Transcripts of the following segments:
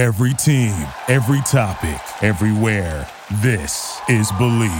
Every team, every topic, everywhere. This is Believe.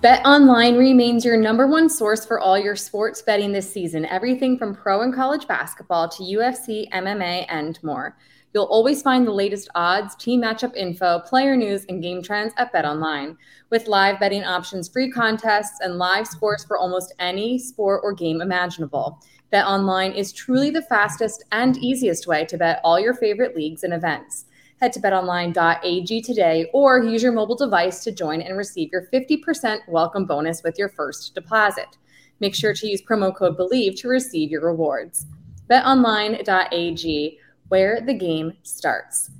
Bet Online remains your number one source for all your sports betting this season. Everything from pro and college basketball to UFC, MMA, and more. You'll always find the latest odds, team matchup info, player news, and game trends at Bet Online. With live betting options, free contests, and live scores for almost any sport or game imaginable. Bet Online is truly the fastest and easiest way to bet all your favorite leagues and events. Head to betonline.ag today or use your mobile device to join and receive your 50% welcome bonus with your first deposit. Make sure to use promo code BELIEVE to receive your rewards. betonline.ag, where the game starts.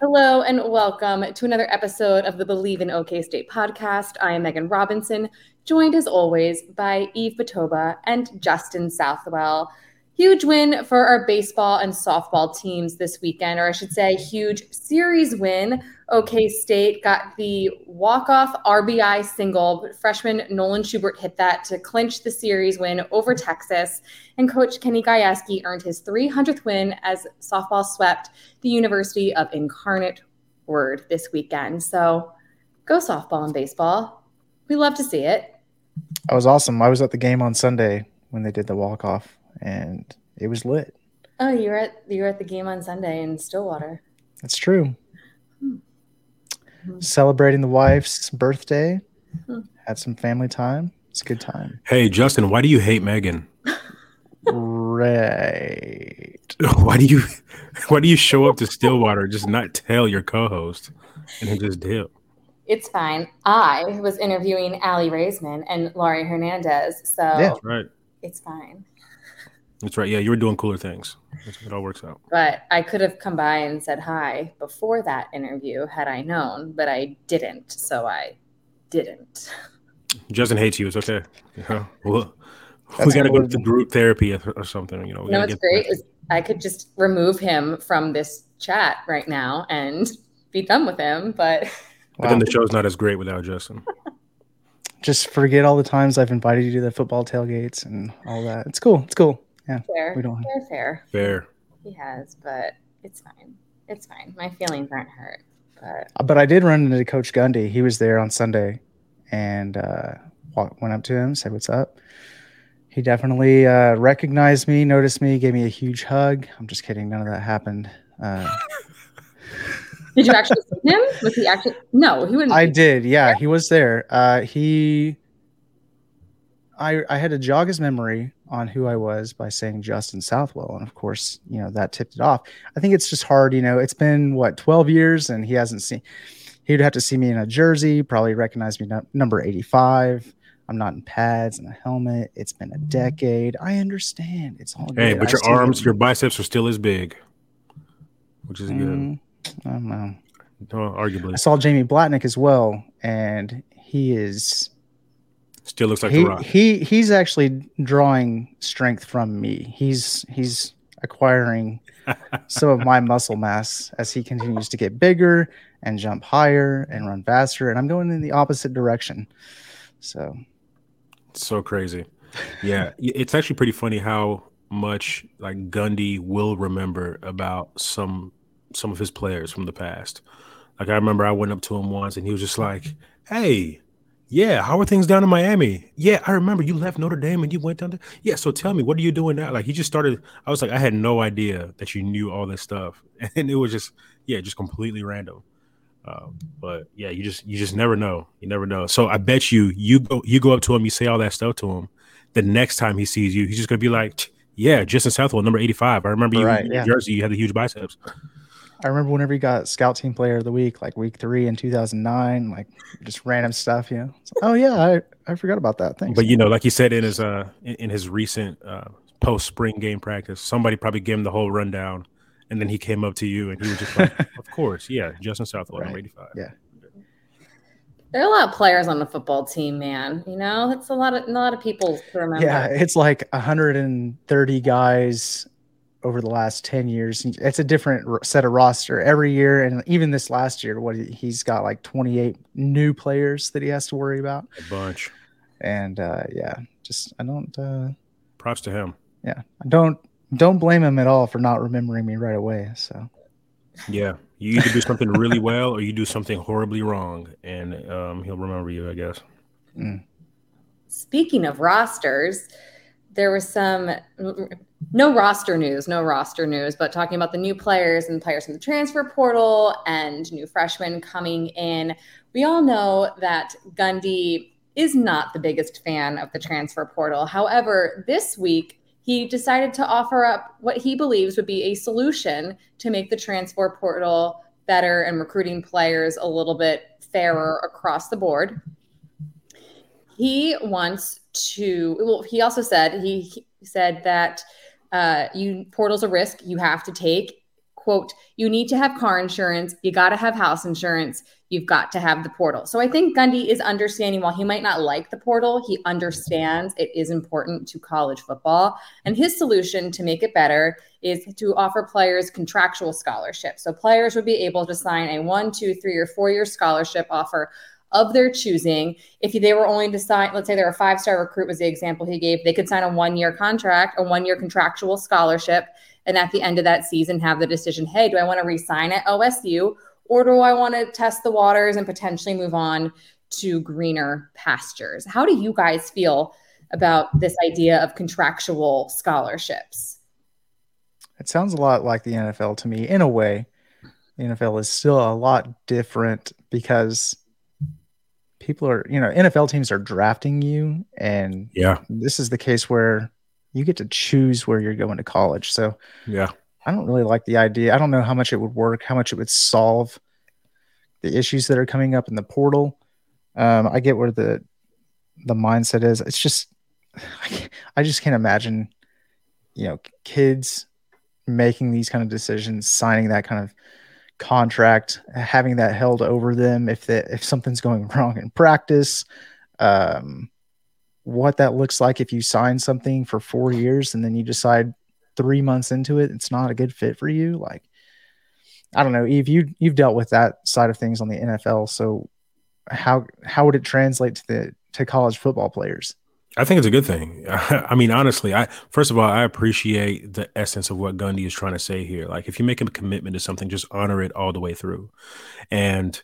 Hello and welcome to another episode of the Believe in OK State podcast. I am Meghan Robinson, joined as always by Yves Batoba and Justin Southwell. Huge win for our baseball and softball teams this weekend, or I should say, huge series win. OK State got the walk-off RBI single. But freshman Nolan Schubert hit that to clinch the series win over Texas. And Coach Kenny Gajewski earned his 300th win as softball swept the University of Incarnate Word this weekend. So go softball and baseball. We love to see it. That was awesome. I was at the game on Sunday when they did the walk-off and it was lit. Oh, you were at you were at the game on Sunday in Stillwater. That's true. Hmm. Celebrating the wife's birthday. Hmm. Had some family time. It's a good time. Hey, Justin, why do you hate Meghan? right. Why do you why do you show up to Stillwater just not tell your co-host and then just dip? It's fine. I was interviewing Aly Raisman and Laurie Hernandez, so yeah, right. It's fine. That's right. Yeah, you were doing cooler things. It all works out. But I could have come by and said hi before that interview had I known, but I didn't. So I didn't. Justin hates you. It's okay. You know, we'll, got to go to group therapy or, something. You know, you know what's great is I could just remove him from this chat right now and be done with him. But, but then the show's not as great without Justin. just forget all the times I've invited you to the football tailgates and all that. It's cool. It's cool. Yeah. Fair. We don't fair, fair. Fair. He has, but it's fine. It's fine. My feelings aren't hurt. But uh, but I did run into Coach Gundy. He was there on Sunday and uh, went up to him, said what's up. He definitely uh, recognized me, noticed me, gave me a huge hug. I'm just kidding. None of that happened. Uh, did you actually see him? Was he actually? No, he wouldn't. I did. Yeah, he was there. Uh, he. I I had to jog his memory on who I was by saying Justin Southwell. And of course, you know, that tipped it off. I think it's just hard, you know, it's been what, 12 years and he hasn't seen, he'd have to see me in a jersey, probably recognize me no, number 85. I'm not in pads and a helmet. It's been a decade. I understand. It's all Hey, but I your arms, your biceps are still as big, which is mm, good. I don't know. arguably. I saw Jamie Blatnick as well, and he is Still looks like he, a rock. He he's actually drawing strength from me. He's he's acquiring some of my muscle mass as he continues to get bigger and jump higher and run faster. And I'm going in the opposite direction. So it's so crazy. Yeah. it's actually pretty funny how much like Gundy will remember about some some of his players from the past. Like I remember I went up to him once and he was just like, Hey, yeah, how are things down in Miami? Yeah, I remember you left Notre Dame and you went down there. Yeah, so tell me, what are you doing now? Like he just started. I was like, I had no idea that you knew all this stuff, and it was just, yeah, just completely random. Um, but yeah, you just you just never know. You never know. So I bet you you go you go up to him, you say all that stuff to him. The next time he sees you, he's just gonna be like, "Yeah, Justin Southwell, number eighty-five. I remember you right, in yeah. Jersey. You had the huge biceps." I remember whenever he got scout team player of the week, like week three in 2009, like just random stuff, you know. oh yeah, I, I forgot about that. Thanks. But you know, like he said in his uh in, in his recent uh post spring game practice, somebody probably gave him the whole rundown, and then he came up to you and he was just like, "Of course, yeah, Justin Southwell, right. 85." Yeah. There are a lot of players on the football team, man. You know, it's a lot of a lot of people to remember. Yeah, it's like 130 guys over the last 10 years. It's a different set of roster every year. And even this last year, what he's got like 28 new players that he has to worry about. A bunch. And uh, yeah, just I don't. Uh, Props to him. Yeah, I don't don't blame him at all for not remembering me right away. So yeah, you either do something really well or you do something horribly wrong, and um, he'll remember you, I guess. mm. Speaking of rosters, there was some no roster news, no roster news, but talking about the new players and players from the transfer portal and new freshmen coming in. We all know that Gundy is not the biggest fan of the transfer portal. However, this week he decided to offer up what he believes would be a solution to make the transfer portal better and recruiting players a little bit fairer across the board. He wants to, well, he also said, he, he said that uh, you portal's a risk you have to take. Quote, you need to have car insurance, you got to have house insurance, you've got to have the portal. So I think Gundy is understanding while he might not like the portal, he understands it is important to college football. And his solution to make it better is to offer players contractual scholarships. So players would be able to sign a one, two, three, or four year scholarship offer of their choosing. If they were only to sign, let's say they're a five star recruit, was the example he gave, they could sign a one year contract, a one year contractual scholarship. And at the end of that season, have the decision hey, do I want to resign at OSU or do I want to test the waters and potentially move on to greener pastures? How do you guys feel about this idea of contractual scholarships? It sounds a lot like the NFL to me in a way. The NFL is still a lot different because people are, you know, NFL teams are drafting you. And yeah, this is the case where you get to choose where you're going to college. So yeah, I don't really like the idea. I don't know how much it would work, how much it would solve the issues that are coming up in the portal. Um, I get where the the mindset is. It's just I just can't imagine, you know, kids making these kind of decisions, signing that kind of contract, having that held over them if that if something's going wrong in practice. Um, what that looks like if you sign something for four years and then you decide three months into it it's not a good fit for you like i don't know Yves you you've dealt with that side of things on the nfl so how how would it translate to the to college football players I think it's a good thing. I mean, honestly, I first of all, I appreciate the essence of what Gundy is trying to say here. Like, if you make a commitment to something, just honor it all the way through. And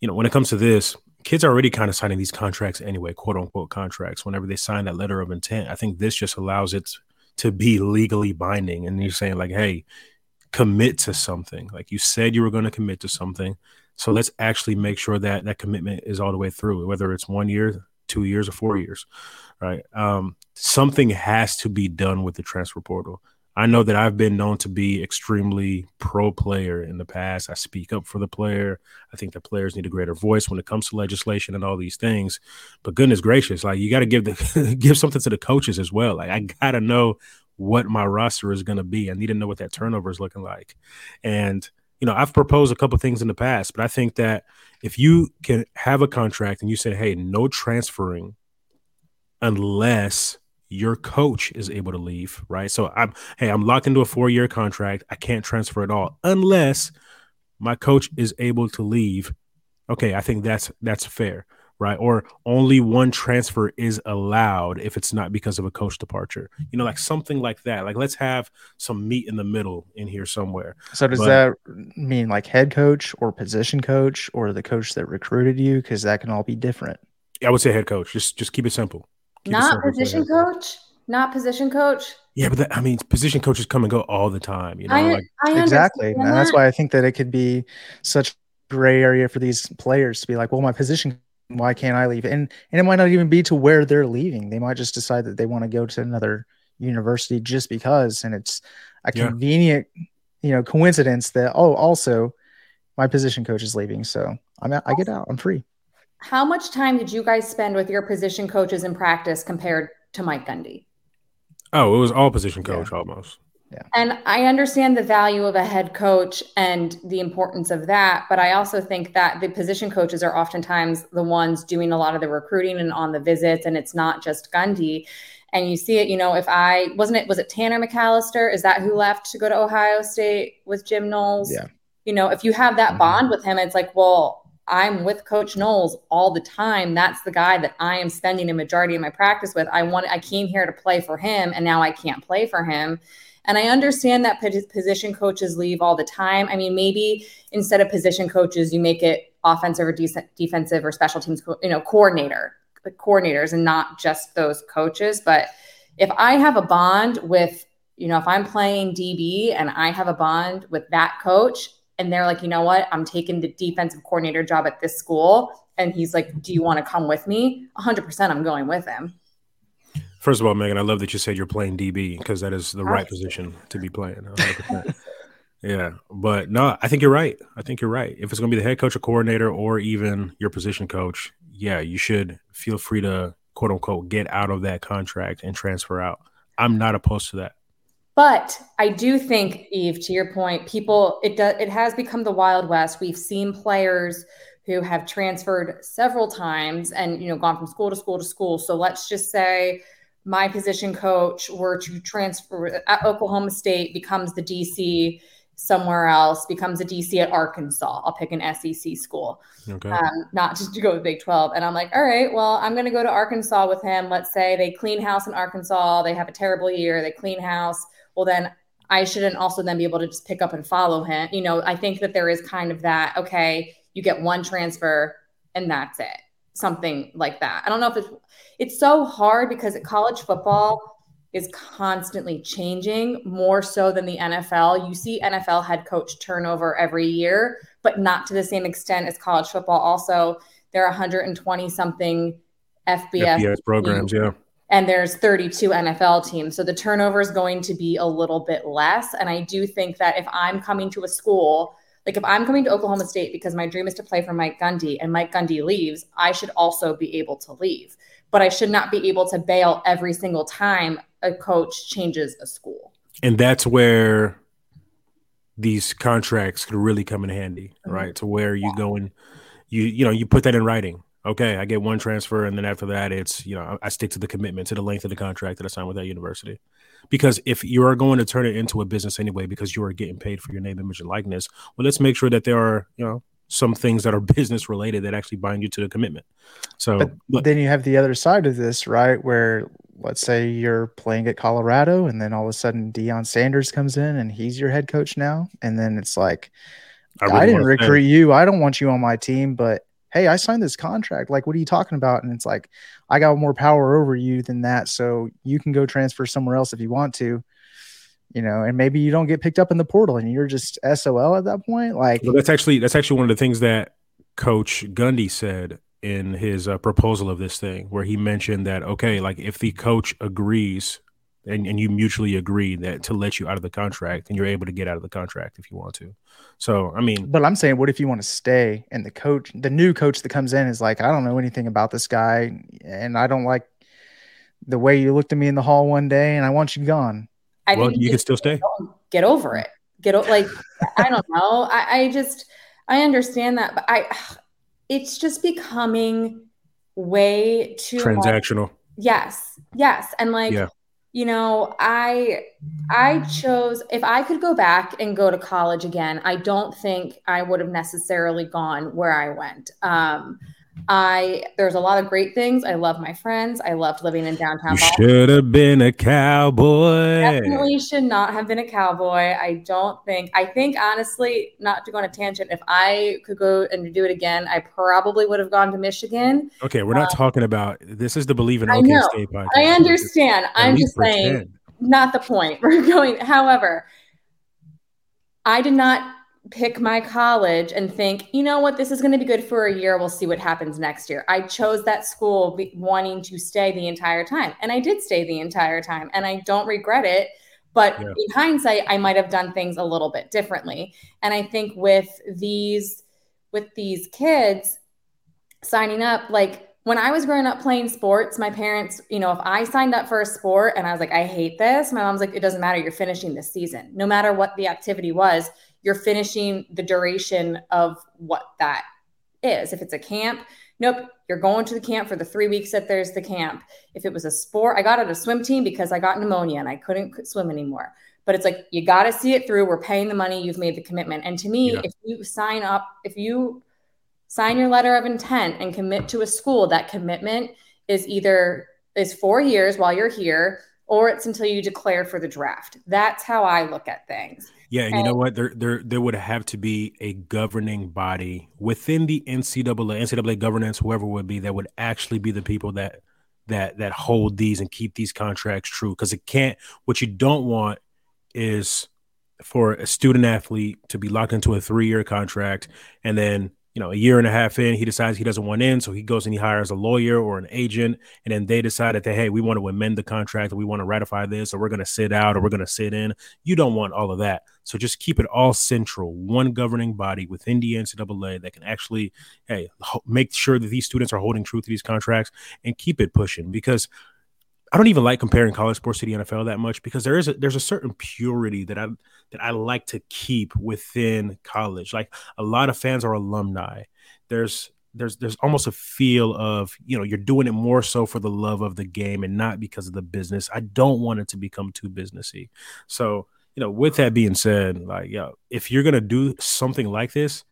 you know, when it comes to this, kids are already kind of signing these contracts anyway, quote unquote contracts. Whenever they sign that letter of intent, I think this just allows it to be legally binding. And you're saying like, hey, commit to something. Like you said, you were going to commit to something. So let's actually make sure that that commitment is all the way through, whether it's one year, two years, or four years right? Um, something has to be done with the transfer portal. I know that I've been known to be extremely pro player in the past. I speak up for the player. I think that players need a greater voice when it comes to legislation and all these things. But goodness gracious, like you got to give the give something to the coaches as well. Like I got to know what my roster is going to be. I need to know what that turnover is looking like. And you know, I've proposed a couple things in the past, but I think that if you can have a contract and you say, "Hey, no transferring unless your coach is able to leave, right? So I'm hey, I'm locked into a four-year contract. I can't transfer at all unless my coach is able to leave. Okay, I think that's that's fair, right? Or only one transfer is allowed if it's not because of a coach departure. You know, like something like that. Like let's have some meat in the middle in here somewhere. So does but, that mean like head coach or position coach or the coach that recruited you? Because that can all be different. I would say head coach. Just just keep it simple. Keep not position coach. Not position coach. Yeah, but that, I mean, position coaches come and go all the time. You know, I, like I exactly. And that's why I think that it could be such gray area for these players to be like, well, my position, why can't I leave? And and it might not even be to where they're leaving. They might just decide that they want to go to another university just because, and it's a yeah. convenient, you know, coincidence that oh, also my position coach is leaving, so I'm out, I get out. I'm free. How much time did you guys spend with your position coaches in practice compared to Mike Gundy? Oh, it was all position coach yeah. almost. Yeah. And I understand the value of a head coach and the importance of that, but I also think that the position coaches are oftentimes the ones doing a lot of the recruiting and on the visits, and it's not just Gundy. And you see it, you know, if I wasn't it was it Tanner McCalister? Is that who left to go to Ohio State with Jim Knowles? Yeah. You know, if you have that mm-hmm. bond with him, it's like, well, I'm with Coach Knowles all the time. That's the guy that I am spending a majority of my practice with. I want I came here to play for him and now I can't play for him. And I understand that position coaches leave all the time. I mean, maybe instead of position coaches, you make it offensive or de- defensive or special teams, you know, coordinator, coordinators, and not just those coaches. But if I have a bond with, you know, if I'm playing DB and I have a bond with that coach, and they're like, you know what, I'm taking the defensive coordinator job at this school, and he's like, do you want to come with me? 100%, I'm going with him. First of all, Meghan, I love that you said you're playing DB because that is the oh, right position to be playing. 100%. yeah, but no, I think you're right. I think you're right. If it's going to be the head coach or coordinator or even your position coach, yeah, you should feel free to quote unquote get out of that contract and transfer out. I'm not opposed to that. But I do think, Yves, to your point, people it does it has become the wild west. We've seen players who have transferred several times and you know gone from school to school to school. So let's just say my position coach were to transfer at Oklahoma State, becomes the DC somewhere else, becomes a DC at Arkansas. I'll pick an SEC school, okay. um, not just to go to Big 12. And I'm like, all right, well, I'm going to go to Arkansas with him. Let's say they clean house in Arkansas. They have a terrible year. They clean house. Well, then I shouldn't also then be able to just pick up and follow him. You know, I think that there is kind of that, okay, you get one transfer and that's it something like that. I don't know if it's it's so hard because college football is constantly changing more so than the NFL. You see NFL head coach turnover every year, but not to the same extent as college football. Also, there are 120 something FBS, FBS programs, yeah. And there's 32 NFL teams. So the turnover is going to be a little bit less. And I do think that if I'm coming to a school like if I'm coming to Oklahoma State because my dream is to play for Mike Gundy and Mike Gundy leaves, I should also be able to leave. But I should not be able to bail every single time a coach changes a school. And that's where these contracts could really come in handy, mm-hmm. right? To where you yeah. go and you you know, you put that in writing. Okay, I get one transfer and then after that it's, you know, I stick to the commitment to the length of the contract that I signed with that university. Because if you are going to turn it into a business anyway because you are getting paid for your name image and likeness well let's make sure that there are you know some things that are business related that actually bind you to the commitment. So but, but then you have the other side of this right where let's say you're playing at colorado and then all of a sudden Deion sanders comes in and he's your head coach now and then it's like i, really I didn't recruit you. I don't want you on my team but hey, I signed this contract. Like, what are you talking about? And it's like, I got more power over you than that. So you can go transfer somewhere else if you want to, you know, and maybe you don't get picked up in the portal and you're just SOL at that point. Like, well, that's actually, that's actually one of the things that Coach Gundy said in his uh, proposal of this thing, where he mentioned that, okay, like if the coach agrees and, and you mutually agree that to let you out of the contract and you're able to get out of the contract if you want to. So, I mean, but I'm saying, what if you want to stay and the coach, the new coach that comes in is like, I don't know anything about this guy and I don't like the way you looked at me in the hall one day and I want you gone. I well, you can still stay. Get over it. Get over, like, I don't know. I, I just, I understand that, but I, it's just becoming way too transactional. Yes. Yes. And like, yeah you know i i chose if i could go back and go to college again i don't think i would have necessarily gone where i went. Um, I there's a lot of great things. I love my friends. I loved living in downtown. You should have been a cowboy. Definitely should not have been a cowboy. I don't think. I think honestly, not to go on a tangent. If I could go and do it again, I probably would have gone to Michigan. Okay, we're not um, talking about this. Is the Believe in OK State podcast. I understand. I'm just pretend. saying, not the point. We're going. However, I did not pick my college and think, you know what, this is going to be good for a year. We'll see what happens next year. I chose that school wanting to stay the entire time. And I did stay the entire time. And I don't regret it. But yeah. in hindsight, I might have done things a little bit differently. And I think with these, with these kids signing up, like when I was growing up playing sports, my parents, you know, if I signed up for a sport and I was like, I hate this, my mom's like, it doesn't matter. You're finishing this season. No matter what the activity was, you're finishing the duration of what that is. If it's a camp, nope, you're going to the camp for the three weeks that there's the camp. If it was a sport, I got out of swim team because I got pneumonia and I couldn't swim anymore. But it's like, you got to see it through. We're paying the money, you've made the commitment. And to me, yeah. if you sign up, if you sign your letter of intent and commit to a school. That commitment is either is four years while you're here or it's until you declare for the draft. That's how I look at things. Yeah, and, and you know what? There, there, there would have to be a governing body within the NCAA, NCAA governance, whoever would be, that would actually be the people that that that hold these and keep these contracts true. Because it can't. What you don't want is for a student athlete to be locked into a three year contract and then you know, a year and a half in, he decides he doesn't want in, so he goes and he hires a lawyer or an agent, and then they decide that hey, we want to amend the contract, we want to ratify this, or we're going to sit out, or we're going to sit in. You don't want all of that, so just keep it all central, one governing body within the NCAA that can actually, hey, make sure that these students are holding true to these contracts and keep it pushing because I don't even like comparing college sports to the NFL that much because there is a, there's a certain purity that I that I like to keep within college. Like a lot of fans are alumni. There's there's there's almost a feel of you know you're doing it more so for the love of the game and not because of the business. I don't want it to become too businessy. So you know, with that being said, like yeah, if you're gonna do something like this,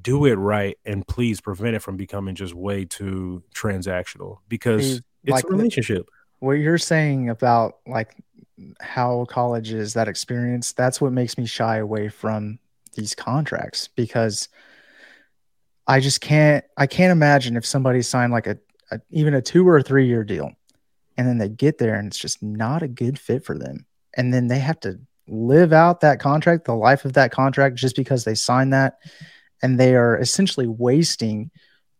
do it right and please prevent it from becoming just way too transactional because mm, it's like a relationship. The- what you're saying about like how college is that experience that's what makes me shy away from these contracts because i just can't i can't imagine if somebody signed like a, a even a two or three year deal and then they get there and it's just not a good fit for them. And then they have to live out that contract the life of that contract just because they signed that. And they are essentially wasting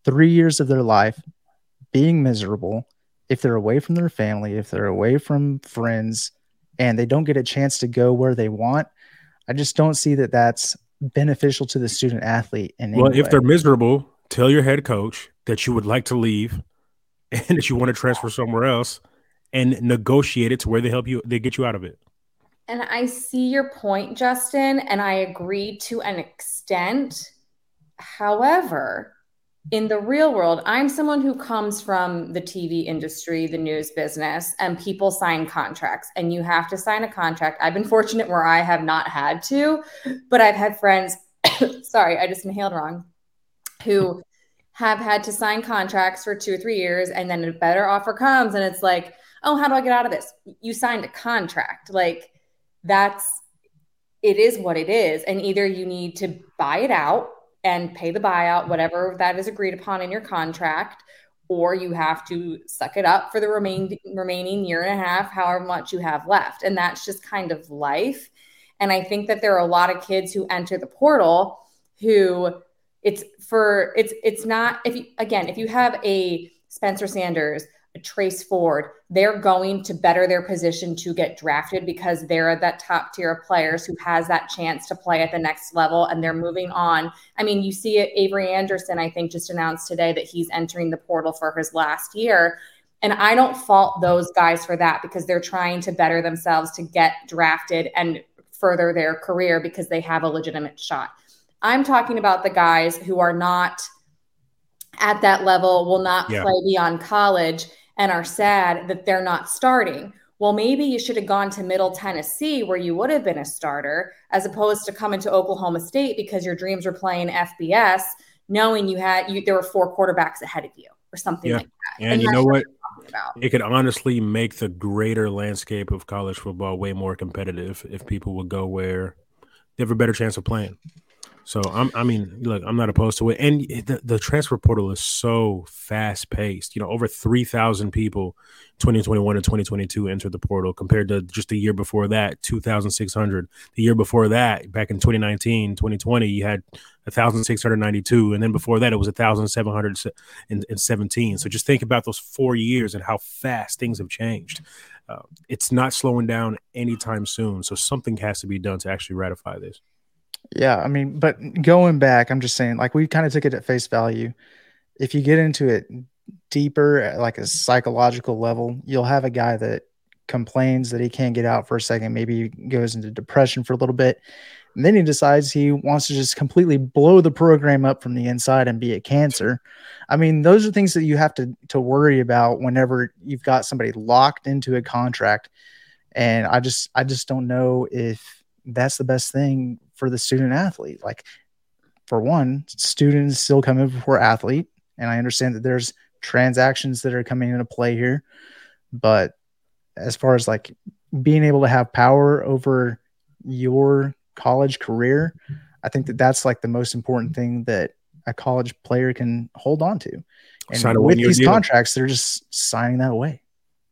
three years of their life being miserable if they're away from their family, if they're away from friends, and they don't get a chance to go where they want, I just don't see that that's beneficial to the student athlete. And well, if way. they're miserable, tell your head coach that you would like to leave and that you want to transfer somewhere else, and negotiate it to where they help you, they get you out of it. And I see your point, Justin, and I agree to an extent. However, in the real world, I'm someone who comes from the TV industry, the news business, and people sign contracts, and you have to sign a contract. I've been fortunate where I have not had to, but I've had friends, sorry, I just inhaled wrong, who have had to sign contracts for two or three years, and then a better offer comes, and it's like, oh, how do I get out of this? You signed a contract. Like, that's it is what it is. And either you need to buy it out and pay the buyout, whatever that is agreed upon in your contract, or you have to suck it up for the remaining remaining year and a half, however much you have left. And that's just kind of life. And I think that there are a lot of kids who enter the portal who it's for it's it's not if you again if you have a Spencer Sanders Trace Ford, they're going to better their position to get drafted because they're that top tier of players who has that chance to play at the next level and they're moving on. I mean, you see it, Avery Anderson, I think, just announced today that he's entering the portal for his last year. And I don't fault those guys for that because they're trying to better themselves to get drafted and further their career because they have a legitimate shot. I'm talking about the guys who are not at that level, will not yeah. play beyond college and are sad that they're not starting. Well, maybe you should have gone to Middle Tennessee where you would have been a starter as opposed to coming to Oklahoma State because your dreams were playing FBS, knowing you had you there were four quarterbacks ahead of you or something yeah. like that. And, and you know what? It could honestly make the greater landscape of college football way more competitive if people would go where they have a better chance of playing. So I'm, I mean, look, I'm not opposed to it, and the, the transfer portal is so fast paced. You know, over three thousand people, 2021 and 2022 entered the portal compared to just the year before that, 2,600. The year before that, back in 2019, 2020, you had 1,692, and then before that, it was 1,717. So just think about those four years and how fast things have changed. Uh, it's not slowing down anytime soon. So something has to be done to actually ratify this. Yeah, I mean, but going back, I'm just saying, like we kind of took it at face value. If you get into it deeper, at like a psychological level, you'll have a guy that complains that he can't get out for a second, maybe he goes into depression for a little bit. And then he decides he wants to just completely blow the program up from the inside and be a cancer. I mean, those are things that you have to to worry about whenever you've got somebody locked into a contract. And I just I just don't know if that's the best thing for the student athlete. Like for one, students still come in before athlete, and I understand that there's transactions that are coming into play here, but as far as like being able to have power over your college career, I think that that's like the most important thing that a college player can hold on to. And Sign a with these deal. contracts, they're just signing that away.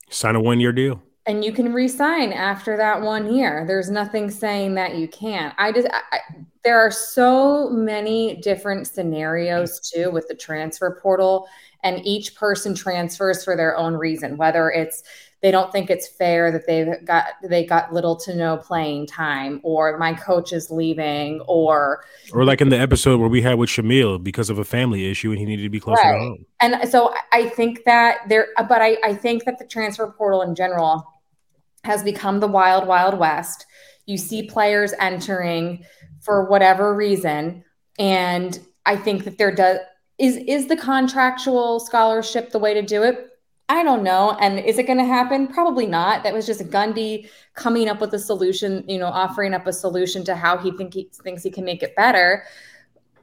Sign a one year deal. And you can resign after that one year. There's nothing saying that you can't. I just, I, there are so many different scenarios too with the transfer portal, and each person transfers for their own reason. Whether it's they don't think it's fair that they've got they got little to no playing time, or my coach is leaving, or Or like in the episode where we had with Shamil because of a family issue and he needed to be closer Right. to home. and so I- I think that there, but I, I think that the transfer portal in general has become the wild, wild west. You see players entering for whatever reason, and I think that there does is is the contractual scholarship the way to do it. I don't know. And is it going to happen? Probably not. That was just Gundy coming up with a solution, you know, offering up a solution to how he think he thinks he can make it better.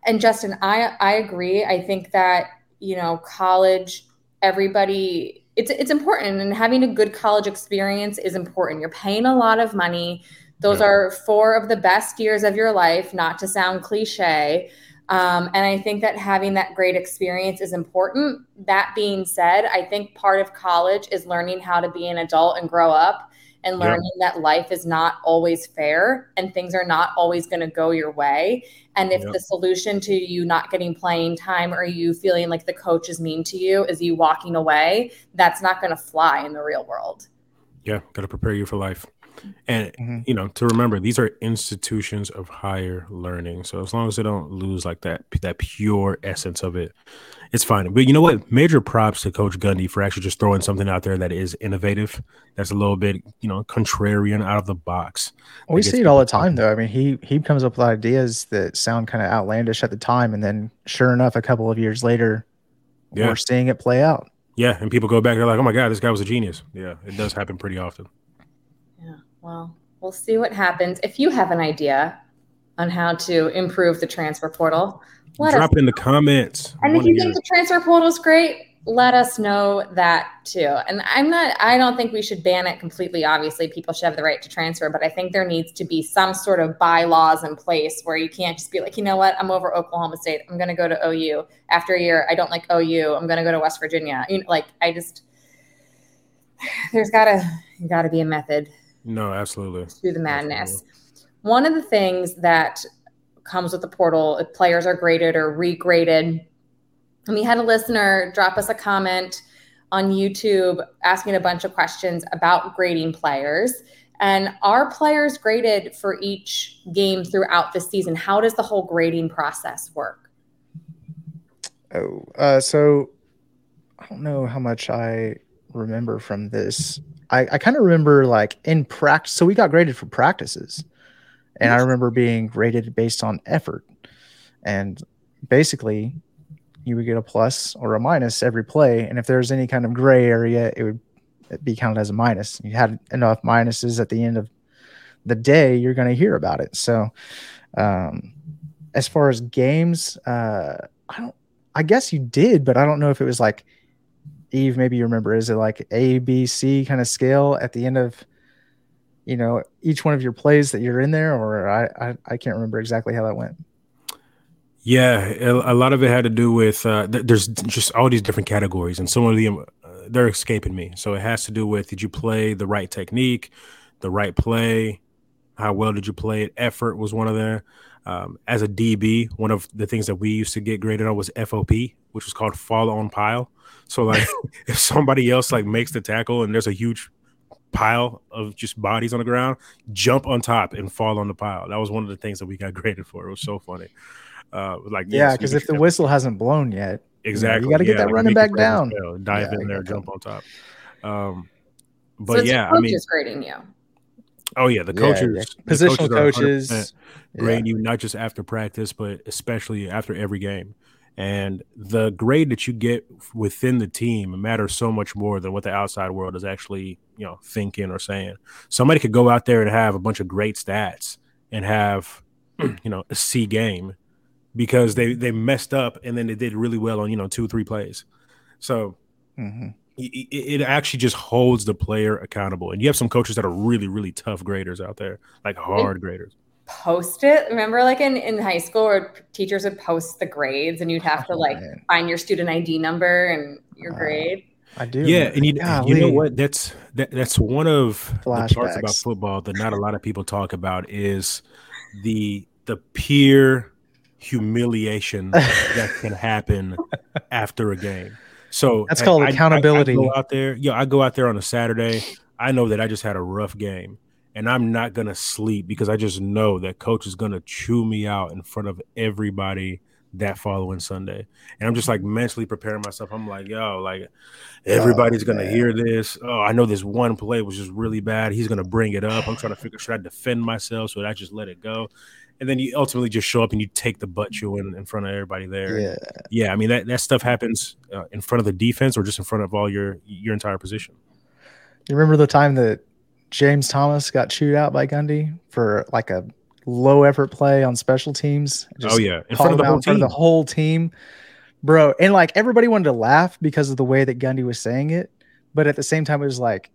And Justin, I I agree. I think that you know, college, everybody, it's it's important, and having a good college experience is important. You're paying a lot of money. Those Yeah. are four of the best years of your life. Not to sound cliche. Um, and I think that having that great experience is important. That being said, I think part of college is learning how to be an adult and grow up and Yeah. learning that life is not always fair and things are not always going to go your way. And if Yeah. the solution to you not getting playing time or you feeling like the coach is mean to you is you walking away, that's not going to fly in the real world. Yeah, got to prepare you for life. And Mhm. you know, to remember, these are institutions of higher learning. So as long as they don't lose like that that pure essence of it, it's fine. But you know what? Major props to Coach Gundy for actually just throwing something out there that is innovative. That's a little bit, you know, contrarian out of the box. Well, we see it all the time, though. I mean, he he comes up with ideas that sound kind of outlandish at the time, and then sure enough, a couple of years later, Yeah. we're seeing it play out. Yeah, and people go back, they're like, "Oh my god, this guy was a genius." Yeah, it does happen pretty often. Well, we'll see what happens. If you have an idea on how to improve the transfer portal, let Drop in the comments. And if you think the transfer portal is great, let us know that too. And I'm not, I don't think we should ban it completely. Obviously, people should have the right to transfer, but I think there needs to be some sort of bylaws in place where you can't just be like, you know what, I'm over Oklahoma State. I'm going to go to OU. After a year, I don't like OU. I'm going to go to West Virginia. You know, like, I just, there's gotta, gotta be a method no, absolutely. to the madness. One of the things that comes with the portal, if players are graded or regraded, and we had a listener drop us a comment on YouTube asking a bunch of questions about grading players. And are players graded for each game throughout the season? How does the whole grading process work? Oh, uh, so I don't know how much I remember from this. I, I kind of remember like in practice. So we got graded for practices, and I remember being graded based on effort. And basically, you would get a plus or a minus every play. And if there's any kind of gray area, it would be counted as a minus. You had enough minuses at the end of the day, you're going to hear about it. So, um, as far as games, uh, I don't. I guess you did, but I don't know if it was like Yves. Maybe you remember. Is it like A, B, C kind of scale at the end of, you know, each one of your plays that you're in there, or I I, I can't remember exactly how that went. Yeah, a, lot of it had to do with uh, th- there's just all these different categories, and some of them uh, they're escaping me. So it has to do with did you play the right technique, the right play, how well did you play it? Effort was one of them. Um, as a DB, one of the things that we used to get graded on was FOP, which was called fall on pile. So like if somebody else like makes the tackle and there's a huge pile of just bodies on the ground, jump on top and fall on the pile. That was one of the things that we got graded for. It was so funny. Uh, like Yeah, because if the get- whistle hasn't blown yet, exactly, you gotta get that like, running back down. fail, dive Yeah, in there, jump on top. Um, but so yeah, I mean, coaches grading you. oh yeah, the coaches, yeah. the positional are 100% coaches, yeah. grade you not just after practice, but especially after every game. And the grade that you get within the team matters so much more than what the outside world is actually, you know, thinking or saying. Somebody could go out there and have a bunch of great stats and have, you know, a C game, because they they messed up and then they did really well on you know two three plays. So Mhm. it, it actually just holds the player accountable. And you have some coaches that are really really tough graders out there, like hard graders. Post it. Remember, like in, in high school, where teachers would post the grades, and you'd have to Oh, like man. find your student ID number and your Wow. grade. I do. Yeah, and you, you know what? That's that, that's one of the parts about football that not a lot of people talk about is the the peer humiliation that can happen after a game. So That's called I- I- accountability. I, go out there, yeah, I go out there on a Saturday. I know that I just had a rough game, and I'm not gonna sleep because I just know that coach is gonna chew me out in front of everybody that following Sunday. And I'm just like mentally preparing myself. I'm like, yo, like everybody's gonna man. hear this. Oh, I know this one play was just really bad. He's gonna bring it up. I'm trying to figure should I defend myself? Should I just let it go? And then you ultimately just show up and you take the butt chewing in front of everybody there. Yeah. Yeah, I mean that, that stuff happens uh, in front of the defense or just in front of all your your entire position. You remember the time that James Thomas got chewed out by Gundy for like a low effort play on special teams? oh yeah, in front of the whole team. the whole team, bro. And like everybody wanted to laugh because of the way that Gundy was saying it, but at the same time, it was like,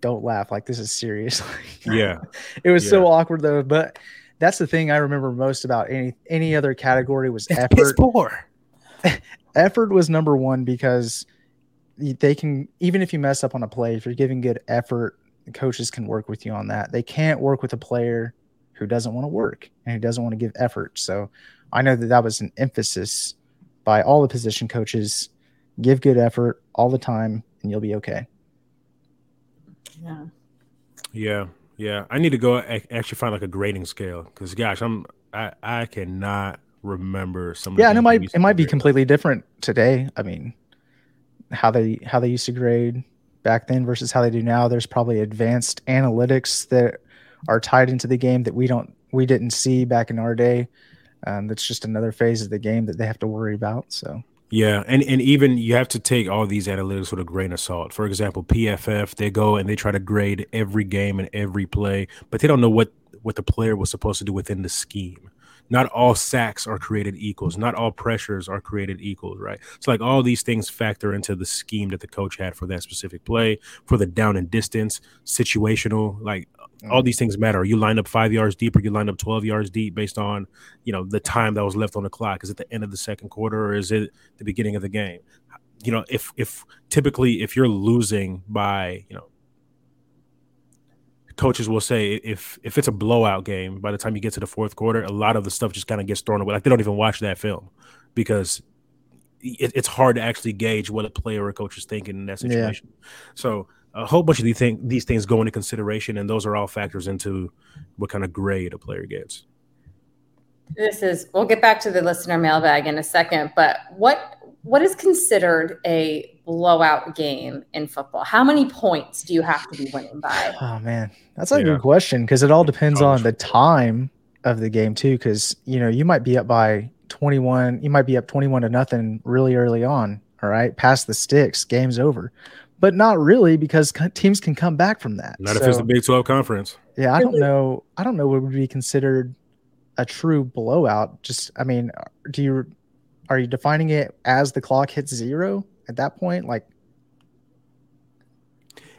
"Don't laugh! Like this is serious." yeah, it was so awkward though. But that's the thing I remember most about any any other category was It's effort. piss poor. effort was number one because they can even if you mess up on a play, if you're giving good effort, the coaches can work with you on that. They can't work with a player who doesn't want to work and who doesn't want to give effort. So I know that that was an emphasis by all the position coaches. Give good effort all the time, and you'll be okay. Yeah. Yeah, yeah. I need to go actually find like a grading scale because gosh, I'm I I cannot remember some. Of Yeah, and it might it might be completely different today. I mean, how they how they used to grade back then versus how they do now. There's probably advanced analytics that are tied into the game that we don't we didn't see back in our day. Um, that's just another phase of the game that they have to worry about. So Yeah, and and even you have to take all these analytics with a grain of salt. For example, PFF they go and they try to grade every game and every play, but they don't know what what the player was supposed to do within the scheme. Not all sacks are created equals. Not all pressures are created equals, right? So like all these things factor into the scheme that the coach had for that specific play, for the down and distance, situational, like mm-hmm. all these things matter. Are you line up five yards deep or you line up 12 yards deep based on, you know, the time that was left on the clock? Is it the end of the second quarter or is it the beginning of the game? You know, if if typically if you're losing by, you know, coaches will say if if it's a blowout game, by the time you get to the fourth quarter, a lot of the stuff just kind of gets thrown away. Like they don't even watch that film because it, it's hard to actually gauge what a player or a coach is thinking in that Yeah. situation. So a whole bunch of these things these things go into consideration, and those are all factors into what kind of grade a player gets. This is we'll get back to the listener mailbag in a second, but what what is considered a blowout game in football? How many points do you have to be winning by? Oh man, that's a Yeah. good question because it all depends on the time of the game too. Because you know you might be up by twenty one, you might be up twenty one to nothing really early on. All right, past the sticks, game's over. But not really because teams can come back from that. Not if it's the Big Twelve conference. yeah, I don't know. I don't know what would be considered a true blowout. Just, I mean, do you are you defining it as the clock hits zero at that point? Like,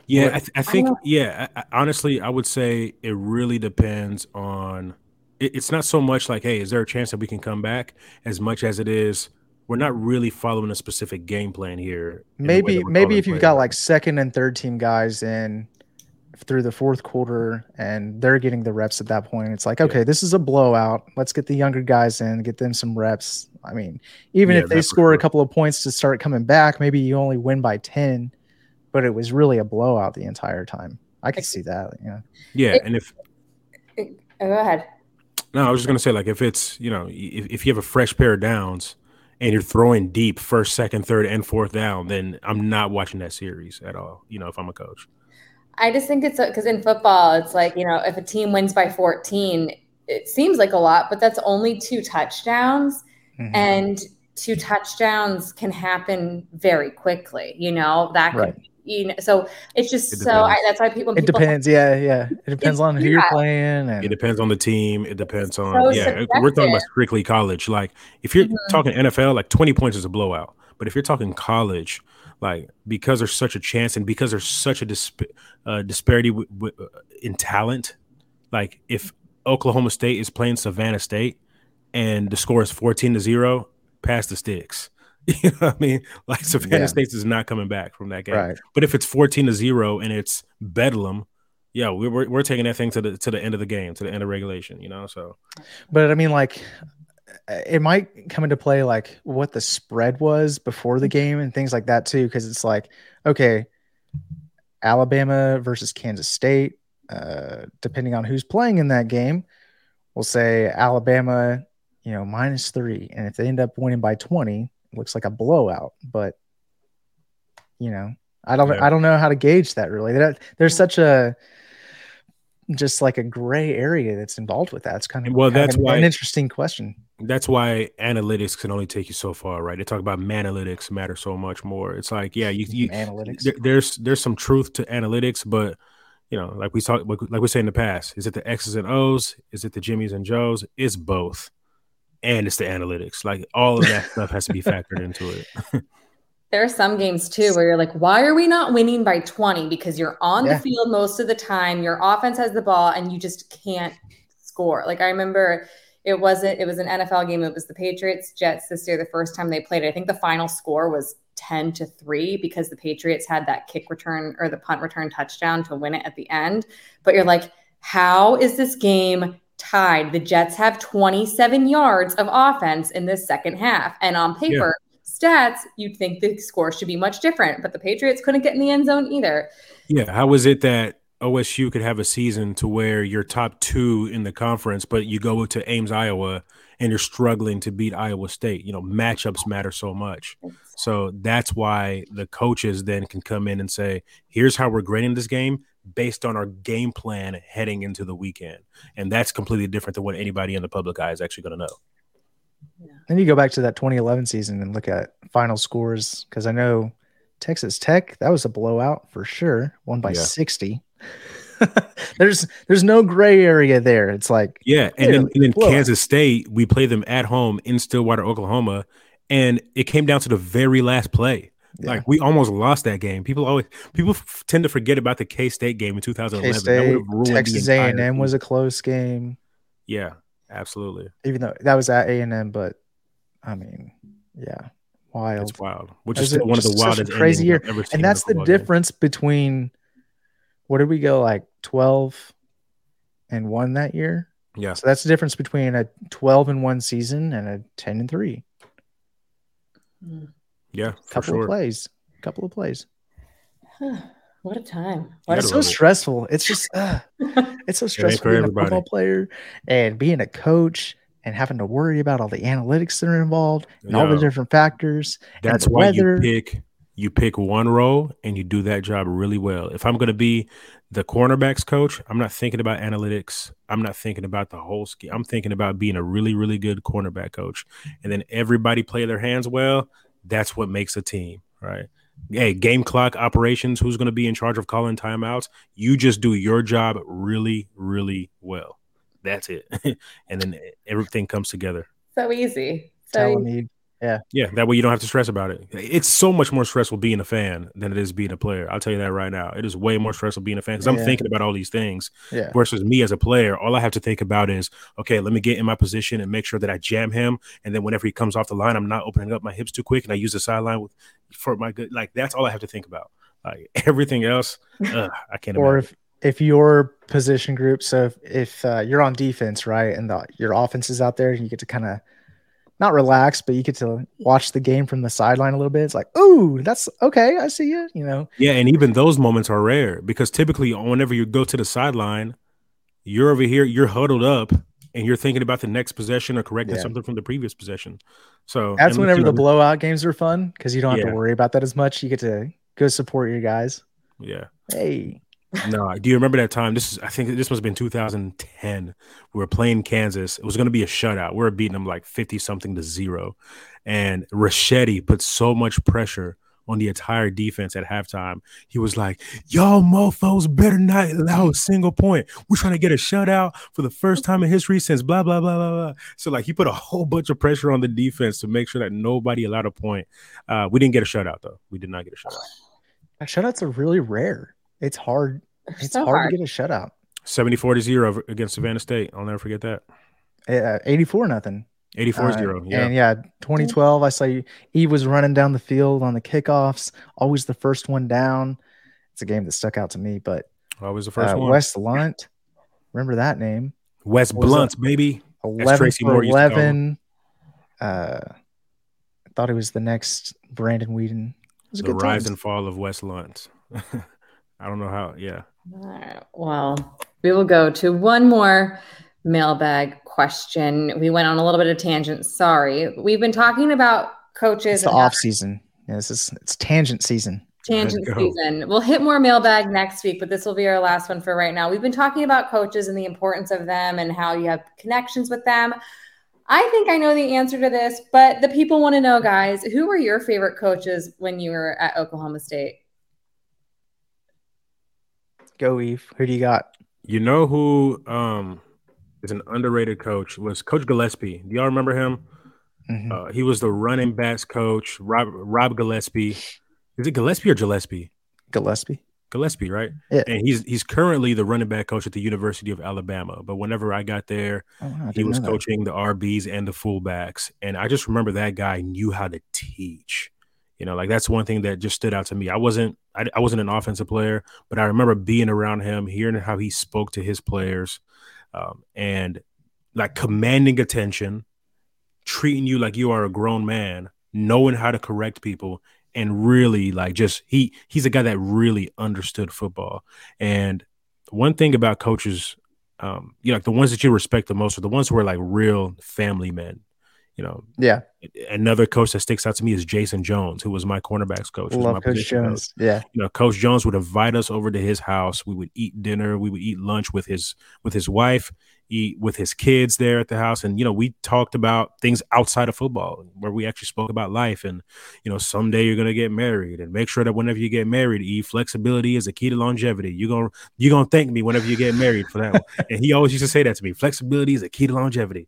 Yeah, What- I, th- I think. know. Yeah, I, I, honestly, I would say it really depends on. It, it's not so much like, hey, is there a chance that we can come back? As much as it is, we're not really following a specific game plan here. in the way maybe maybe if you've plays. got like second and third team guys in through the fourth quarter and they're getting the reps at that point it's like Yeah. okay this is a blowout let's get the younger guys in get them some reps i mean even Yeah, if they score a couple of points to start coming back maybe you only win by 10 but it was really a blowout the entire time i could see that yeah yeah, it- and if Oh, go ahead. no, I was just gonna say like if it's you know if, if you have a fresh pair of downs and you're throwing deep first, second, third, and fourth down, then I'm not watching that series at all. You know, if I'm a coach. I just think it's because in football, it's like, you know, if a team wins by 14, it seems like a lot, but that's only two touchdowns. Mhm. And two touchdowns can happen very quickly. You know, that could, Right. you know, so it's just It so I, that's why people. It people- depends. Yeah, yeah. It depends on who you're playing. And It depends on the team. It depends on so yeah. We're talking about strictly college. Like if you're Mhm. talking NFL, like 20 points is a blowout. But if you're talking college, like because there's such a chance and because there's such a disp- uh, disparity w- w- uh, in talent, like if Oklahoma State is playing Savannah State and the score is 14 to zero, pass the sticks. You know what I mean? Like Savannah Yeah. State is not coming back from that game. right. But if it's 14 to 0 and it's bedlam, yeah, we're, we're, taking that thing to the to the end of the game, to the end of regulation, you know? So But I mean, like, Uh, it might come into play like what the spread was before the mm-hmm. game and things like that too, because it's like, okay, Alabama versus Kansas State, uh, depending on who's playing in that game, we'll say Alabama, you know, minus three, and if they end up winning by twenty, it looks like a blowout. But you know, I don't, Yeah. I don't know how to gauge that really. There's mm. such a just like a gray area that's involved with that. It's kind of Well, kind of that's an, why- an interesting question. that's why analytics can only take you so far, right? They talk about analytics matter so much more. It's like, yeah, you, you analytics. there- there's there's some truth to analytics, but you know, like we talked, like, like we say in the past, is it the X's and O's? Is it the Jimmys and Joes? It's both, and it's the analytics. Like all of that stuff has to be factored into it. There are some games too where you're like, why are we not winning by 20? Because you're on Yeah. the field most of the time, your offense has the ball, and you just can't score. Like I remember it wasn't, it was an NFL game. It was the Patriots Jets this year, the first time they played. I think the final score was 10 to 3 because the Patriots had that kick return or the punt return touchdown to win it at the end. But you're like, how is this game tied? The Jets have 27 yards of offense in this second half. And on paper, stats, you'd think the score should be much different, but the Patriots couldn't get in the end zone either. Yeah, how is it that OSU could have a season to where you're top two in the conference, but you go to Ames, Iowa, and you're struggling to beat Iowa State? You know, matchups matter so much. So that's why the coaches then can come in and say, here's how we're grading this game based on our game plan heading into the weekend. And that's completely different than what anybody in the public eye is actually going to know. Then you go back to that 2011 season and look at final scores because I know Texas Tech that was a blowout for sure, won by Yeah. 60. there's there's no gray area there. It's like Yeah, and then, Clearly, and then. Kansas State, we play them at home in Stillwater, Oklahoma, and it came down to the very last play. Yeah. Like we almost lost that game. People always people f- tend to forget about the K State game in 2011. K-State, would've ruined the Texas A&M was a close game, yeah, absolutely. even though that was at A&M. But I mean, yeah, wild. It's wild. Which is was a- still one of the just wildest crazy year. I've ever seen and that's the football game. difference between what did we go like 12 and 1 that year Yeah, so that's the difference between a 12 and 1 season and a 10 and 3 hmm. yeah, for couple sure. of plays couple of plays what a time. What it's so love stressful it's just uh, it's so stressful for being a football player and being a coach and having to worry about all the analytics that are involved and all the different factors That's why weather. you pick you pick one role and you do that job really well. If I'm going to be the cornerbacks coach, I'm not thinking about analytics. I'm not thinking about the whole scheme. I'm thinking about being a really really good cornerback coach. And then everybody play their hands well. That's what makes a team, right? Hey, game clock operations, who's going to be in charge of calling timeouts? You just do your job really really well. That's it. and then everything comes together. so easy. So telling me Yeah, Yeah. that way you don't have to stress about it. It's so much more stressful being a fan than it is being a player. I'll tell you that right now. It is way more stressful being a fan because I'm thinking about all these things yeah versus me as a player. All I have to think about is, okay, let me get in my position and make sure that I jam him. And then whenever he comes off the line, I'm not opening up my hips too quick and I use the sideline with, for my good. Like that's all I have to think about. Like everything else, ugh, I can't or imagine. if if your position group so if, if uh, you're on defense right and the, your offense is out there and you get to kind of not relaxed, but you get to watch the game from the sideline a little bit it's like ooh that's okay i see you you know Yeah, and even those moments are rare because typically, whenever you go to the sideline, you're over here, you're huddled up, and you're thinking about the next possession or correcting Yeah. something from the previous possession. So that's whenever the blowout games are fun because you don't have Yeah. to worry about that as much you get to go support your guys Yeah, hey no. Do you remember that time? This is, I think, this must have been 2010. We were playing Kansas. It was going to be a shutout. We were beating them like 50 something to zero, and Rachetti put so much pressure on the entire defense at halftime. He was like, "Y'all mofo's better not allow a single point. We're trying to get a shutout for the first time in history since blah blah blah blah blah." So like he put a whole bunch of pressure on the defense to make sure that nobody allowed a point. Uh, we didn't get a shutout though. We did not get a shutout. Shutouts are really rare. It's hard. They're It's so hard, hard. to get a shutout. 74 to 0 against Savannah State. I'll never forget that. Uh, 84 nothing. 84 Uh, 0. Yeah. And yeah, 2012, I saw Yves was running down the field on the kickoffs, always the first one down. It's a game that stuck out to me, but Always the first uh, one. Wes Lunt, remember that name? West Blunt, Blunts, baby. 11 Tracy for Moore used to call 11. Uh, I thought it was the next Brandon Weeden. It was a The good rise time. and fall of Wes Lunt's. I don't know how. Yeah. All right. Well, we will go to one more mailbag question. We went on a little bit of tangent. Sorry. We've been talking about coaches It's the off season. Yeah, this is it's tangent season. tangent season. We'll hit more mailbag next week, but this will be our last one for right now. We've been talking about coaches and the importance of them and how you have connections with them. I think I know the answer to this, but the people want to know, guys, who were your favorite coaches when you were at Oklahoma State? Go Yves. Who do you got? You know who um is an underrated coach was Coach Gillespie. Do y'all remember him? Mhm. Uh, he was the running backs coach, Rob Rob Gillespie. Is it Gillespie or Gillespie? Gillespie. Gillespie, right? Yeah. And he's he's currently the running back coach at the University of Alabama. But whenever I got there, Oh, wow, I he was coaching the RBs and the fullbacks. And I just remember that guy knew how to teach. You know, like that's one thing that just stood out to me. I wasn't I, I wasn't an offensive player, but I remember being around him, hearing how he spoke to his players, um, and like commanding attention, treating you like you are a grown man, knowing how to correct people, and really like just he he's a guy that really understood football. And one thing about coaches, um, you know, like the ones that you respect the most are the ones who are like real family men. You know, Yeah, another coach that sticks out to me is Jason Jones, who was my cornerbacks coach. love Coach position coach. Jones. Yeah, you know coach jones would invite us over to his house. We would eat dinner. We would eat lunch with his with his wife eat with his kids there at the house. And you know we talked about things outside of football where we actually spoke about life and you know someday you're going to get married and make sure that whenever you get married e flexibility is a key to longevity. You're going to you're going to thank me whenever you get married for that and he always used to say that to me flexibility is a key to longevity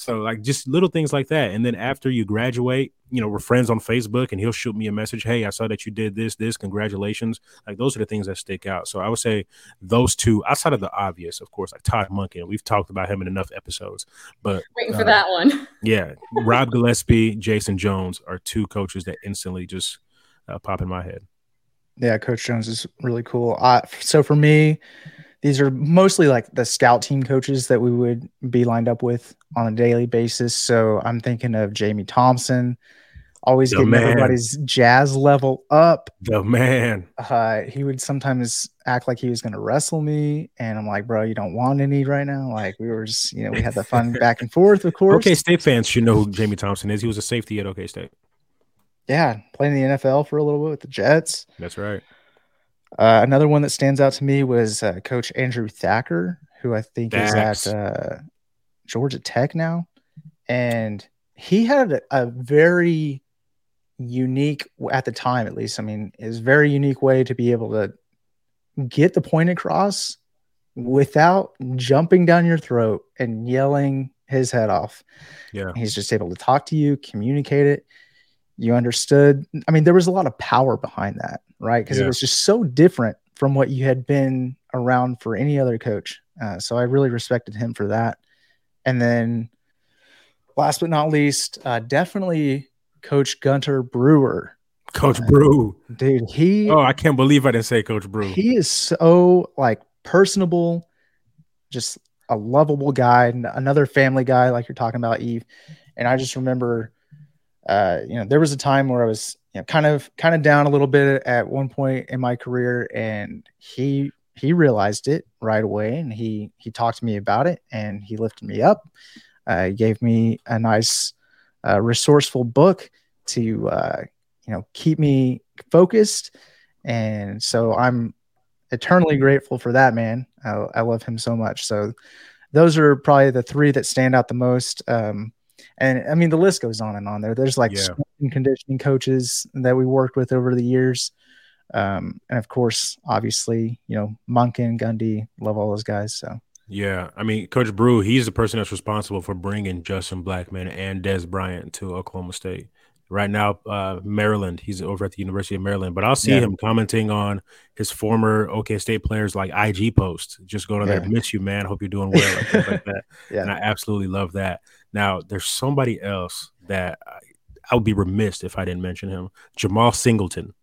so like just little things like that. And then after you graduate, you know, we're friends on Facebook and he'll shoot me a message. Hey, I saw that you did this, this, congratulations. Like those are the things that stick out. So I would say those two, outside of the obvious, of course, like Todd Monken. We've talked about him in enough episodes. But Waiting Uh, for that one. yeah, Rob Gillespie, Jason Jones are two coaches that instantly just uh, pop in my head. yeah. Coach Jones is really cool. Uh, so for me, these are mostly like the scout team coaches that we would be lined up with on a daily basis. So I'm thinking of Jamie Thompson, always The getting man. everybody's jazz level up. The man. Uh, he would sometimes act like he was going to wrestle me, and I'm like, bro, you don't want any right now. Like we were just, you know, we had the fun back and forth, of course. OK State fans should know who Jamie Thompson is. He was a safety at OK State. Yeah, playing in the NFL for a little bit with the Jets. That's right. Uh, another one that stands out to me was uh, Coach Andrew Thacker, who I think is at uh, Georgia Tech now, and he had a, a very unique, at the time at least. I mean, is very unique way to be able to get the point across without jumping down your throat and yelling his head off. Yeah. He's just able to talk to you, communicate it. You understood. I mean, there was a lot of power behind that, right? Because Yeah. it was just so different from what you had been around for any other coach. Uh, so I really respected him for that. And then, last but not least, uh, definitely Coach Gunter Brewer. Coach Brew. Dude, he Oh, I can't believe I didn't say Coach Brew. he is so like personable, just a lovable guy, another family guy, like you're talking about, Yves. And I just remember, uh, you know, there was a time where I was, you know, kind of kind of down a little bit at one point in my career, and he he realized it right away, and he he talked to me about it, and he lifted me up. Uh, gave me a nice, uh, resourceful book to, uh, you know, keep me focused, and so I'm eternally grateful for that man. I, I love him so much. So those are probably the three that stand out the most. Um, and I mean the list goes on and on. There, there's like Yeah. conditioning coaches that we worked with over the years, um, and of course, obviously, you know, Monken, Gundy, love all those guys. So Yeah, I mean, Coach Brew, he's the person that's responsible for bringing Justin Blackmon and Dez Bryant to Oklahoma State. Right now, uh, Maryland, he's over at the University of Maryland, but I'll see Yeah. him commenting on his former OK State players like IG post, just going on there, miss you, man. Hope you're doing well, like, like that. Yeah. And I absolutely love that. Now, there's somebody else that I, I would be remiss if I didn't mention him Jemal Singleton,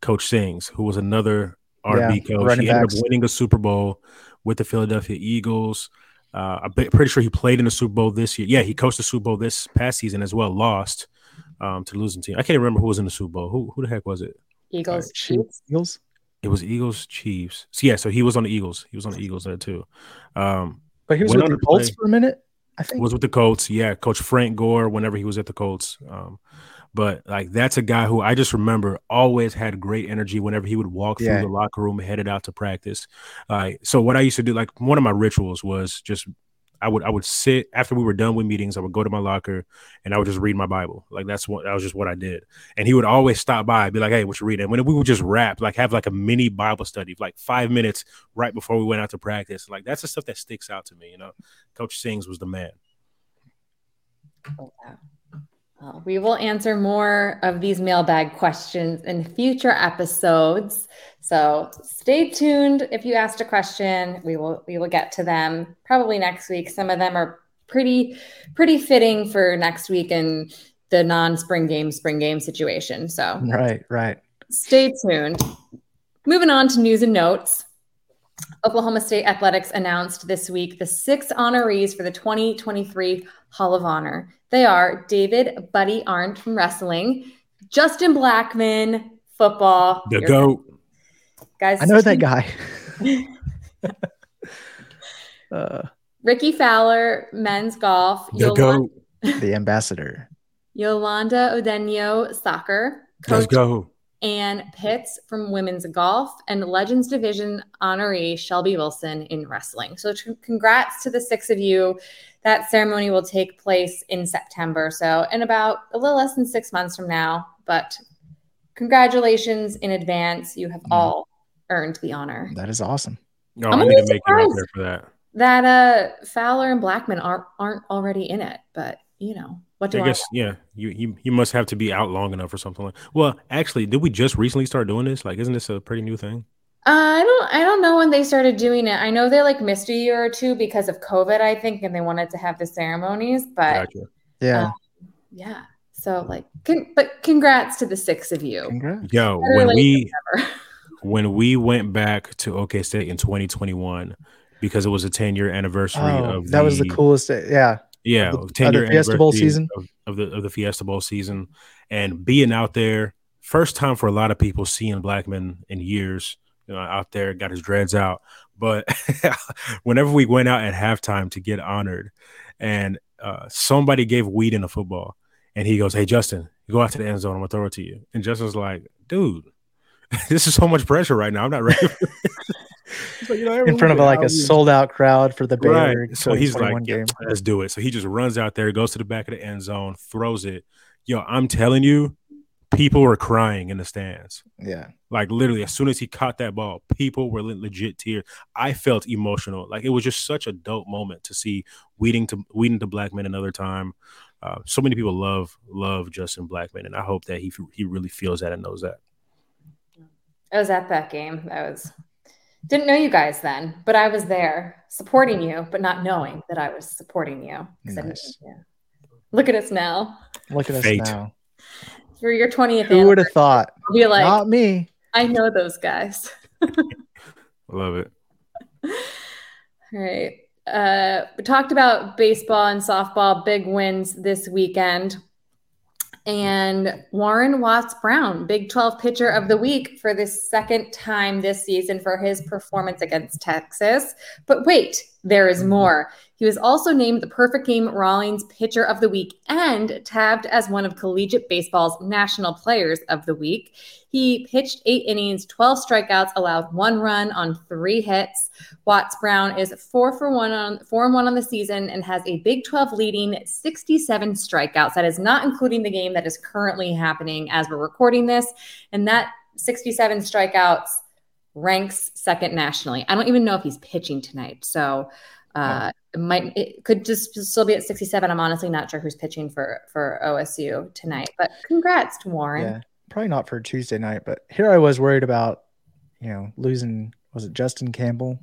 Coach Sings, who was another RB Yeah, coach. He ended backs. up winning a Super Bowl with the Philadelphia Eagles. Uh, I'm pretty sure he played in the Super Bowl this year. Yeah, he coached the Super Bowl this past season as well. Lost um, to the losing team. I can't remember who was in the Super Bowl. Who who the heck was it? Eagles, Chiefs, Chiefs. Eagles. It was Eagles Chiefs. So yeah, so he was on the Eagles. He was on the Eagles there too. Um, But he was with on the to Colts for a minute. I think. was with the Colts. Yeah, Coach Frank Gore whenever he was at the Colts. Um, but like that's a guy who I just remember always had great energy whenever he would walk Yeah. through the locker room headed out to practice. Uh, so what I used to do, like one of my rituals was just I would I would sit after we were done with meetings. I would go to my locker and I would just read my Bible. Like that's what that was just what I did. And he would always stop by, be like, "Hey, what you reading?" And when we would just rap, like have like a mini Bible study, like five minutes right before we went out to practice. Like that's the stuff that sticks out to me. You know, Coach Sings was the man. Oh, wow. Well, we will answer more of these mailbag questions in future episodes. So stay tuned. If you asked a question, we will we will get to them probably next week. Some of them are pretty pretty fitting for next week and the non-spring game spring game situation. So Right, right. Stay tuned. Moving on to news and notes. Oklahoma State Athletics announced this week the six honorees for the 2023 Hall of Honor. They are David Buddy Arndt from wrestling, Justin Blackmon, football. The Your- goat. Guys, I know that guy. uh, Rickie Fowler, men's golf. The Yolan- goat. the ambassador. Yolanda Odenio, soccer. Let's go. Ann Pitts from women's golf, and Legends Division honoree Shelby Wilson in wrestling. So, t- congrats to the six of you. That ceremony will take place in September. So, in about a little less than six months from now. But congratulations in advance. You have Mhm. all earned the honor. That is awesome. No, I'm I a need to make you out there for that. That uh, Fowler and Blackmon aren't, aren't already in it, but you know, what do I I, guess yeah, you, you you must have to be out long enough or something like. Well, actually, did we just recently start doing this? Like, isn't this a pretty new thing? Uh, I don't I don't know when they started doing it. I know they like missed a year or two because of COVID, I think, and they wanted to have the ceremonies. But Gotcha. Yeah. Uh, yeah, so like, con- but congrats to the six of you. Congrats. Yo, Better when we when we went back to OK State in 2021 because it was a 10 year anniversary Oh, of that was the coolest. Yeah. Yeah of the- 10 of the year Fiesta Bowl season. of, of the of the Fiesta Bowl season and being out there first time for a lot of people seeing Blackmon in years you know out there got his dreads out. But whenever we went out at halftime to get honored and uh, somebody gave Weeden a football and he goes hey Justin go out to the end zone I'm gonna throw it to you. And Justin's like dude this is so much pressure right now. I'm not ready like, "You know, In front of like a sold out crowd for the Right. Baylor So he's like, 2021 "Yeah, game. let's do it. So he just runs out there, goes to the back of the end zone, throws it. Yo, I'm telling you, people were crying in the stands. Yeah. Like literally, as soon as he caught that ball, people were legit tears. I felt emotional. Like it was just such a dope moment to see Weeden to Weeden to Blackmon another time. Uh, so many people love love Justin Blackmon, and I hope that he he really feels that and knows that. I was at that game. I was didn't know you guys then, but I was there supporting you, but not knowing that I was supporting you. 'Cause I didn't- Nice. yeah. Look at us now. Look at us now. For your 20th Who would have thought? Be like, Not me. I know those guys. Love it. All right. Uh, we talked about baseball and softball big wins this weekend. And Juaron Watts Brown, Big 12 pitcher of the week for the second time this season for his performance against Texas. But wait, there is mm-hmm. more. He was also named the Perfect Game Rawlings Pitcher of the Week and tabbed as one of collegiate baseball's National Players of the Week. He pitched eight innings, 12 strikeouts, allowed one run on three hits. Watts Brown is four for one on four and one on the season and has a Big 12 leading 67 strikeouts. That is not including the game that is currently happening as we're recording this. And that 67 strikeouts ranks second nationally. I don't even know if he's pitching tonight. So uh, it might it could just still be at 67. I'm honestly not sure who's pitching for for OSU tonight. But congrats to Juaron. Yeah, probably not for Tuesday night, but here I was worried about, you know, losing was it Justin Campbell?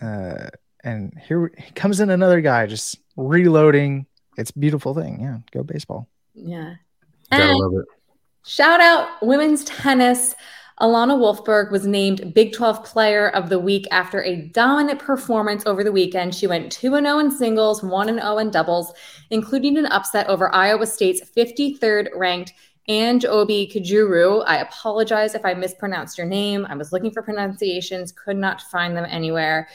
Uh and here comes in another guy just reloading. It's a beautiful thing. Yeah, go baseball. Yeah. Gotta And love it. Shout out women's tennis. Alana Wolfberg was named Big 12 Player of the Week after a dominant performance over the weekend. She went 2 0 in singles, 1 0 in doubles, including an upset over Iowa State's 53rd ranked Ange Oby Kajuru. I apologize if I mispronounced your name. I was looking for pronunciations, could not find them anywhere.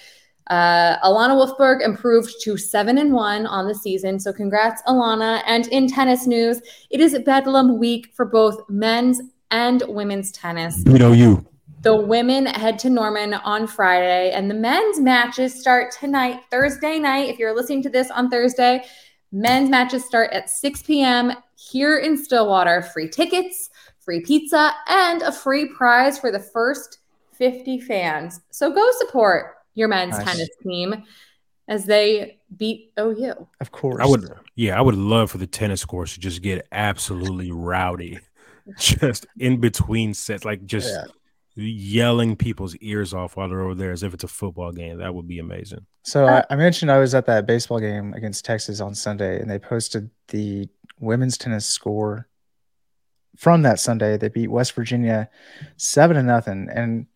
Uh, Alana Wolfberg improved to seven and one on the season. So congrats, Alana. And in tennis news, it is Bedlam week for both men's and women's tennis. You know you. The women head to Norman on Friday, and the men's matches start tonight, Thursday night. If you're listening to this on Thursday, men's matches start at 6 p.m. here in Stillwater. Free tickets, free pizza, and a free prize for the first 50 fans. So go support your men's Nice. tennis team as they beat OU. Of course. I would, yeah, I would love for the tennis courts to just get absolutely rowdy, just in between sets, like just Yeah. yelling people's ears off while they're over there as if it's a football game. That would be amazing. So I, I mentioned I was at that baseball game against Texas on Sunday, and they posted the women's tennis score from that Sunday. They beat West Virginia seven to nothing. And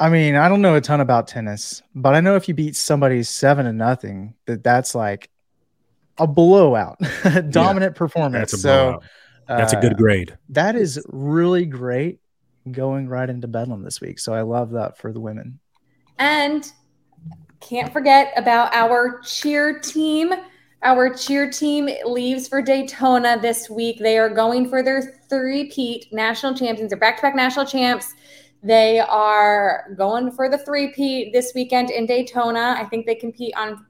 I mean, I don't know a ton about tennis, but I know if you beat somebody seven to nothing, that that's like a blowout, dominant performance. That's a so blowout. That's a uh, good grade. That is really great going right into Bedlam this week. So I love that for the women. And can't forget about our cheer team. Our cheer team leaves for Daytona this week. They are going for their three-peat national champions. They're back-to-back national champs. They are going for the three-peat this weekend in Daytona. I think they compete on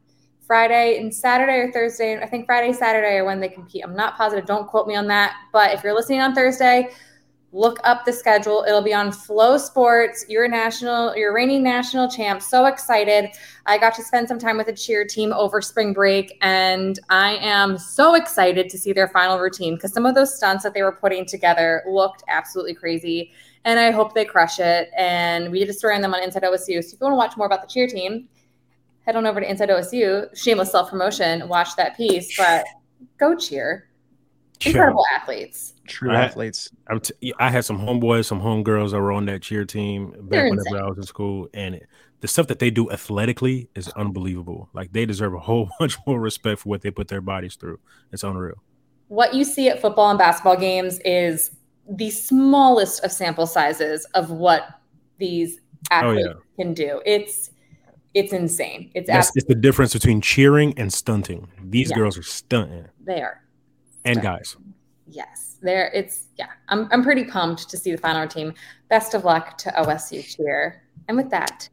Friday and Saturday or Thursday. I think Friday, Saturday are when they compete. I'm not positive. Don't quote me on that. But if you're listening on Thursday, look up the schedule. It'll be on FloSports. Your national, your reigning national champ. So excited! I got to spend some time with the cheer team over spring break, and I am so excited to see their final routine because some of those stunts that they were putting together looked absolutely crazy. And I hope they crush it. And we did a story on them on Inside OSU. So if you want to watch more about the cheer team, head on over to Inside OSU. Shameless self promotion. Watch that piece, but go cheer. Incredible athletes. True I- athletes. I'm t- yeah, I had some homeboys, some homegirls that were on that cheer team back They're whenever insane. I was in school, and it, the stuff that they do athletically is unbelievable. Like they deserve a whole bunch more respect for what they put their bodies through. It's unreal. what you see at football and basketball games is the smallest of sample sizes of what these Oh, athletes yeah. can do. It's it's insane. It's That's absolutely it's the difference between cheering and stunting. These Yeah. girls are stunting, They there. and guys. Yes, there. It's yeah. I'm I'm pretty pumped to see the final team. Best of luck to OSU cheer. And with that,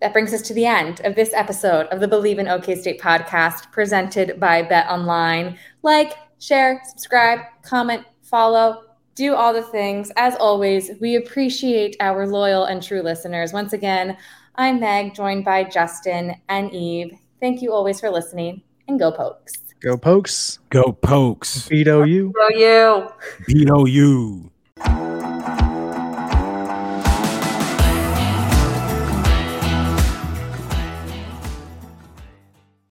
that brings us to the end of this episode of the Believe in OK State podcast presented by Bet Online. Like, share, subscribe, comment, follow, do all the things. As always, we appreciate our loyal and true listeners. Once again, I'm Meg, joined by Justin and Yves. Thank you always for listening, and go Pokes. Go Pokes. Go pokes. Beat OU. Go you. Beat OU.